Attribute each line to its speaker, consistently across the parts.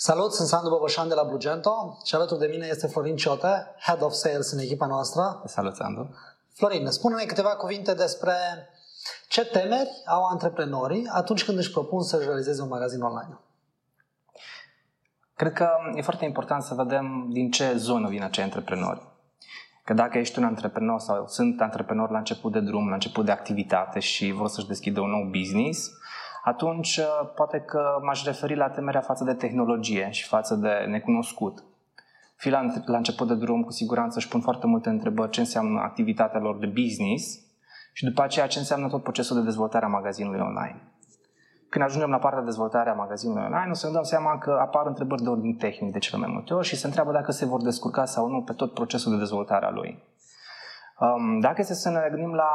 Speaker 1: Salut, sunt Sandu Băbășan de la Blugento și alături de mine este Florin Ciote, Head of Sales în echipa noastră.
Speaker 2: Salut, Sandu!
Speaker 1: Florin, spune-ne câteva cuvinte despre ce temeri au antreprenorii atunci când își propun să realizeze un magazin online.
Speaker 2: Cred că e foarte important să vedem din ce zonă vin acei antreprenori. Că dacă ești un antreprenor sau sunt antreprenori la început de drum, la început de activitate și vor să-și deschidă un nou business, atunci uh, poate că m-aș referi la temerea față de tehnologie și față de necunoscut. Fii la, la început de drum, cu siguranță își pun foarte multe întrebări ce înseamnă activitatea lor de business și după aceea ce înseamnă tot procesul de dezvoltare a magazinului online. Când ajungem la partea de dezvoltare a magazinului online, o să ne dăm seama că apar întrebări de ordin tehnic de cele mai multe ori și se întreabă dacă se vor descurca sau nu pe tot procesul de dezvoltare a lui. Um, dacă este să ne gândim la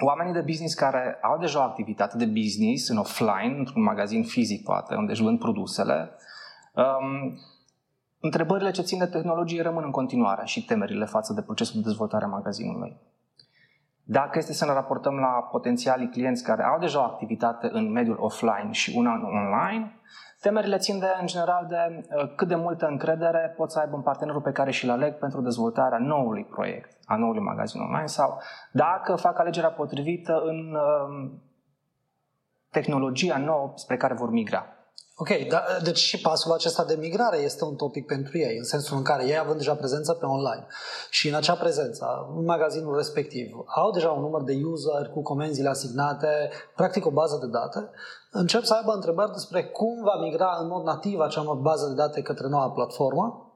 Speaker 2: oamenii de business care au deja o activitate de business în offline, într-un magazin fizic poate, unde își vând produsele, um, întrebările ce țin de tehnologie rămân în continuare și temerile față de procesul de dezvoltare a magazinului. Dacă este să ne raportăm la potențialii clienți care au deja o activitate în mediul offline și una în online, temerile țin de, în general, de uh, cât de multă încredere pot să aibă în partenerul pe care și-l aleg pentru dezvoltarea noului proiect, a noului magazin online sau dacă fac alegerea potrivită în uh, tehnologia nouă spre care vor migra.
Speaker 1: Ok, da, deci și pasul acesta de migrare este un topic pentru ei, în sensul în care ei având deja prezență pe online și în acea prezență, în magazinul respectiv, au deja un număr de user cu comenzile asignate, practic o bază de date, încep să aibă întrebări despre cum va migra în mod nativ acea bază de date către noua platformă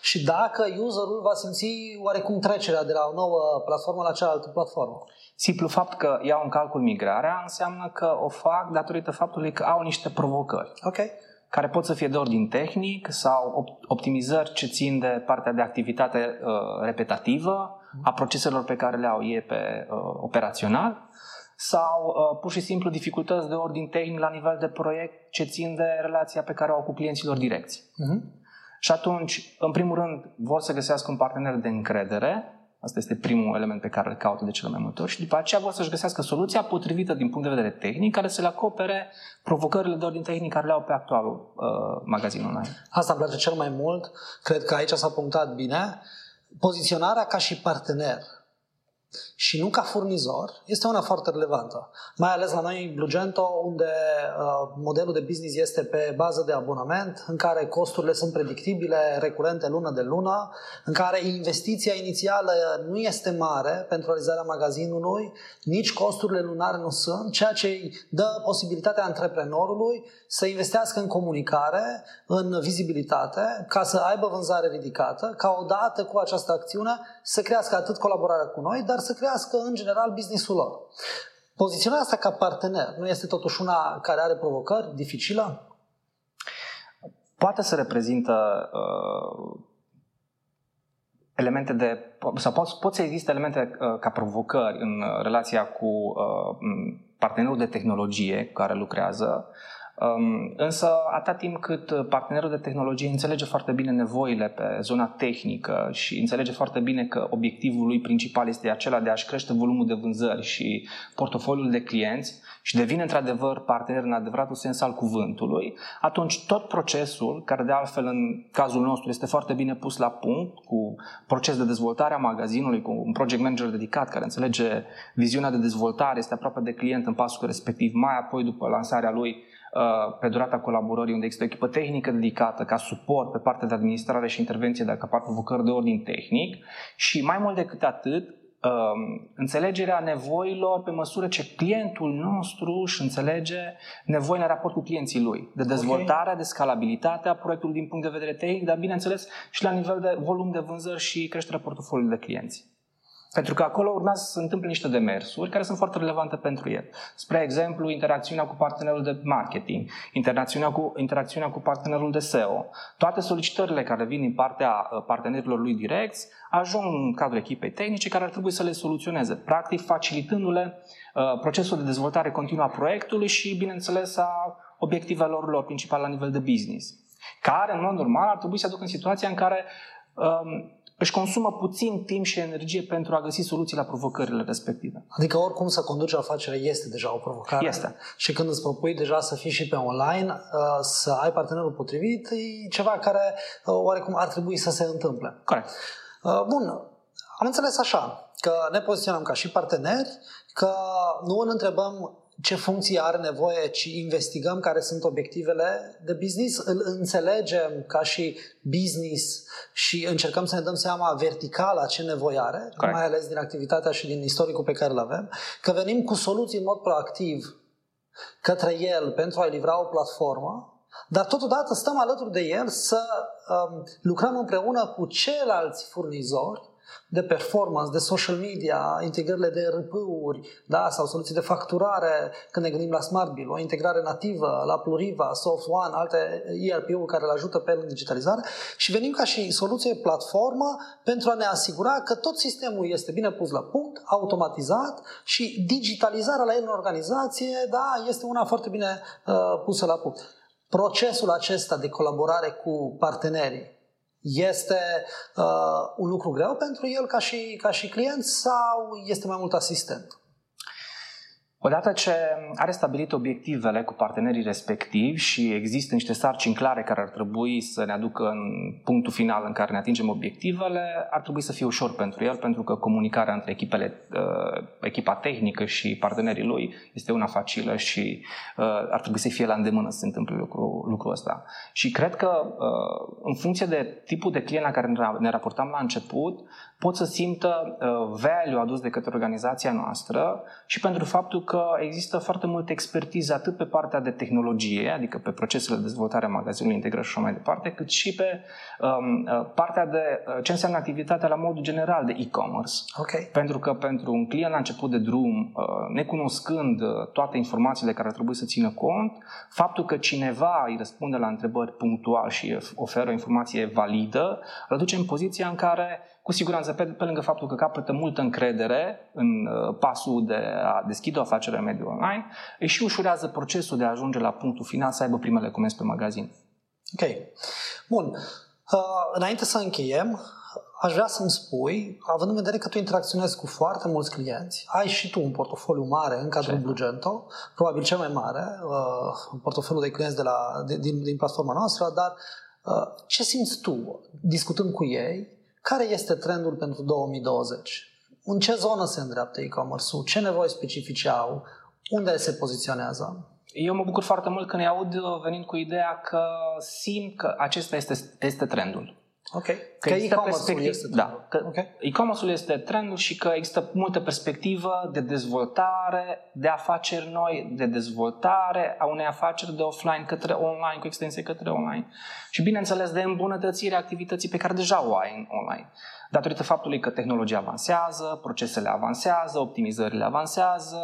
Speaker 1: și dacă userul va simți oarecum trecerea de la o nouă platformă la cealaltă platformă.
Speaker 2: Simplu fapt că iau în calcul migrarea înseamnă că o fac datorită faptului că au niște provocări.
Speaker 1: Okay.
Speaker 2: Care pot să fie de ordin tehnic sau optimizări ce țin de partea de activitate uh, repetativă, a proceselor pe care le au ei pe uh, operațional, sau uh, pur și simplu dificultăți de ordin tehnic la nivel de proiect ce țin de relația pe care o au cu clienților direcți. Uh-huh. Și atunci, în primul rând, vor să găsească un partener de încredere Asta este primul element pe care îl caută de cele mai multe ori și după aceea vor să-și găsească soluția potrivită din punct de vedere tehnic care să le acopere provocările de ordin tehnic care le au pe actualul uh, magazin online.
Speaker 1: Asta îmi place cel mai mult. Cred că aici s-a punctat bine. Poziționarea ca și partener și nu ca furnizor, este una foarte relevantă. Mai ales la noi în Blugento, unde uh, modelul de business este pe bază de abonament, în care costurile sunt predictibile, recurente lună de lună, în care investiția inițială nu este mare pentru realizarea magazinului, nici costurile lunare nu sunt, ceea ce îi dă posibilitatea antreprenorului să investească în comunicare, în vizibilitate, ca să aibă vânzare ridicată, ca odată cu această acțiune să crească atât colaborarea cu noi, dar să crească în general businessul lor. Poziționarea asta ca partener nu este totuși una care are provocări dificilă?
Speaker 2: Poate să reprezintă uh, elemente de. sau pot, pot să existe elemente uh, ca provocări în relația cu uh, partenerul de tehnologie cu care lucrează, Um, însă, atât timp cât partenerul de tehnologie înțelege foarte bine nevoile pe zona tehnică și înțelege foarte bine că obiectivul lui principal este acela de a-și crește volumul de vânzări și portofoliul de clienți și devine într-adevăr partener în adevăratul sens al cuvântului, atunci tot procesul, care de altfel în cazul nostru este foarte bine pus la punct, cu proces de dezvoltare a magazinului, cu un project manager dedicat care înțelege viziunea de dezvoltare, este aproape de client în pasul respectiv, mai apoi după lansarea lui Uh, pe durata colaborării, unde există o echipă tehnică dedicată ca suport pe partea de administrare și intervenție dacă apar provocări de ordin tehnic și mai mult decât atât, um, înțelegerea nevoilor pe măsură ce clientul nostru își înțelege nevoile în raport cu clienții lui, de dezvoltare, okay. de scalabilitate a proiectului din punct de vedere tehnic, dar bineînțeles și la nivel de volum de vânzări și creșterea portofoliului de clienți. Pentru că acolo urmează să se întâmple niște demersuri care sunt foarte relevante pentru el. Spre exemplu, interacțiunea cu partenerul de marketing, interacțiunea cu, interacțiunea cu partenerul de SEO. Toate solicitările care vin din partea uh, partenerilor lui direcți ajung în cadrul echipei tehnice care ar trebui să le soluționeze, practic facilitându-le uh, procesul de dezvoltare continuă a proiectului și, bineînțeles, a obiectivelor lor principale la nivel de business. Care, în mod normal, ar trebui să aducă în situația în care um, își consumă puțin timp și energie pentru a găsi soluții la provocările respective.
Speaker 1: Adică oricum să conduci o afacere este deja o provocare.
Speaker 2: Este.
Speaker 1: Și când îți propui deja să fii și pe online, uh, să ai partenerul potrivit, e ceva care uh, oarecum ar trebui să se întâmple.
Speaker 2: Corect.
Speaker 1: Uh, bun, am înțeles așa, că ne poziționăm ca și parteneri, că nu îl întrebăm ce funcție are nevoie, ci investigăm care sunt obiectivele de business, îl înțelegem ca și business și încercăm să ne dăm seama verticala ce nevoie are, Correct. mai ales din activitatea și din istoricul pe care îl avem, că venim cu soluții în mod proactiv către el pentru a-i livra o platformă, dar totodată stăm alături de el să um, lucrăm împreună cu ceilalți furnizori de performance, de social media, integrările de RP-uri da? sau soluții de facturare, când ne gândim la Smart Bill, o integrare nativă la Pluriva, Soft One, alte ERP-uri care le ajută pe el în digitalizare și venim ca și soluție platformă pentru a ne asigura că tot sistemul este bine pus la punct, automatizat și digitalizarea la el în organizație da, este una foarte bine uh, pusă la punct. Procesul acesta de colaborare cu partenerii este uh, un lucru greu pentru el ca și, ca și client sau este mai mult asistent?
Speaker 2: Odată ce are stabilit obiectivele cu partenerii respectivi și există niște sarcini clare care ar trebui să ne aducă în punctul final în care ne atingem obiectivele, ar trebui să fie ușor pentru el, pentru că comunicarea între echipele, uh, echipa tehnică și partenerii lui este una facilă și uh, ar trebui să fie la îndemână să se întâmple lucru, lucrul ăsta. Și cred că, uh, în funcție de tipul de client la care ne raportam la început, pot să simtă value adus de către organizația noastră și pentru faptul că există foarte multă expertiză atât pe partea de tehnologie, adică pe procesele de dezvoltare a magazinului integrări și așa mai departe, cât și pe um, uh, partea de uh, ce înseamnă activitatea la modul general de e-commerce.
Speaker 1: Okay.
Speaker 2: Pentru că pentru un client la început de drum, uh, necunoscând uh, toate informațiile care ar trebui să țină cont, faptul că cineva îi răspunde la întrebări punctual și oferă o informație validă, îl duce în poziția în care cu siguranță, pe, pe lângă faptul că capătă multă încredere în uh, pasul de a deschide o afacere în mediul online, își și ușurează procesul de a ajunge la punctul final să aibă primele comenzi pe magazin.
Speaker 1: Ok. Bun. Uh, înainte să încheiem, aș vrea să-mi spui, având în vedere că tu interacționezi cu foarte mulți clienți, ai și tu un portofoliu mare în cadrul Ce? Blugento, probabil cel mai mare, uh, un portofoliu de clienți de la, din, din platforma noastră, dar uh, ce simți tu discutând cu ei care este trendul pentru 2020? În ce zonă se îndreaptă e-commerce-ul? Ce nevoi specifice au? Unde se poziționează?
Speaker 2: Eu mă bucur foarte mult când îi aud venind cu ideea că simt că acesta este, este trendul.
Speaker 1: Ok. Că, că e-commerce-ul este
Speaker 2: trendul. Da, că okay. e-commerce-ul este trendul și că există multă perspectivă de dezvoltare, de afaceri noi, de dezvoltare a unei afaceri de offline către online, cu extensie către online. Și bineînțeles de îmbunătățirea activității pe care deja o ai în online. Datorită faptului că tehnologia avansează, procesele avansează, optimizările avansează,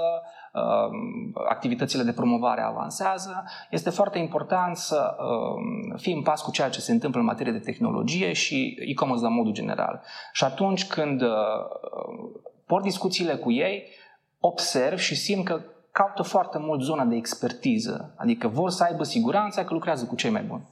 Speaker 2: Um, activitățile de promovare avansează, este foarte important să um, fii în pas cu ceea ce se întâmplă în materie de tehnologie și e-commerce la modul general. Și atunci când uh, port discuțiile cu ei, observ și simt că caută foarte mult zona de expertiză, adică vor să aibă siguranța că lucrează cu cei mai buni.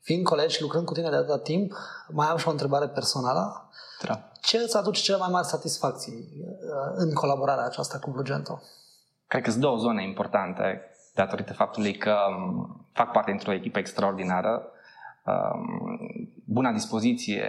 Speaker 1: Fiind colegi, lucrând cu tine de atâta timp, mai am și o întrebare personală.
Speaker 2: Da.
Speaker 1: Ce îți aduce cele mai mari satisfacții uh, în colaborarea aceasta cu Blugento?
Speaker 2: Cred că sunt două zone importante datorită faptului că um, fac parte dintr-o echipă extraordinară, um, buna dispoziție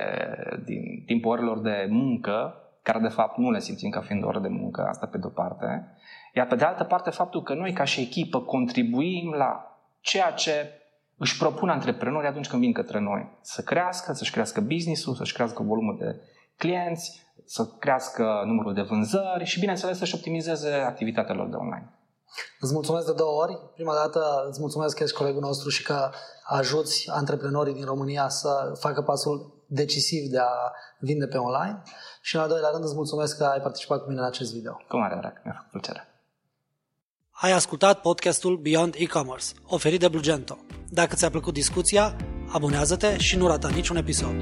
Speaker 2: din timpul orelor de muncă, care de fapt nu le simțim ca fiind ore de muncă, asta pe de-o parte, iar pe de altă parte faptul că noi ca și echipă contribuim la ceea ce își propun antreprenorii atunci când vin către noi. Să crească, să-și crească business-ul, să-și crească volumul de clienți, să crească numărul de vânzări și, bineînțeles, să-și optimizeze activitatea lor de online.
Speaker 1: Îți mulțumesc de două ori. Prima dată îți mulțumesc că ești colegul nostru și că ajuți antreprenorii din România să facă pasul decisiv de a vinde pe online și în al doilea rând îți mulțumesc că ai participat cu mine în acest video.
Speaker 2: Cu mare drag, mi-a făcut plăcere.
Speaker 1: Ai ascultat podcastul Beyond E-Commerce, oferit de Blugento. Dacă ți-a plăcut discuția, abonează-te și nu rata niciun episod.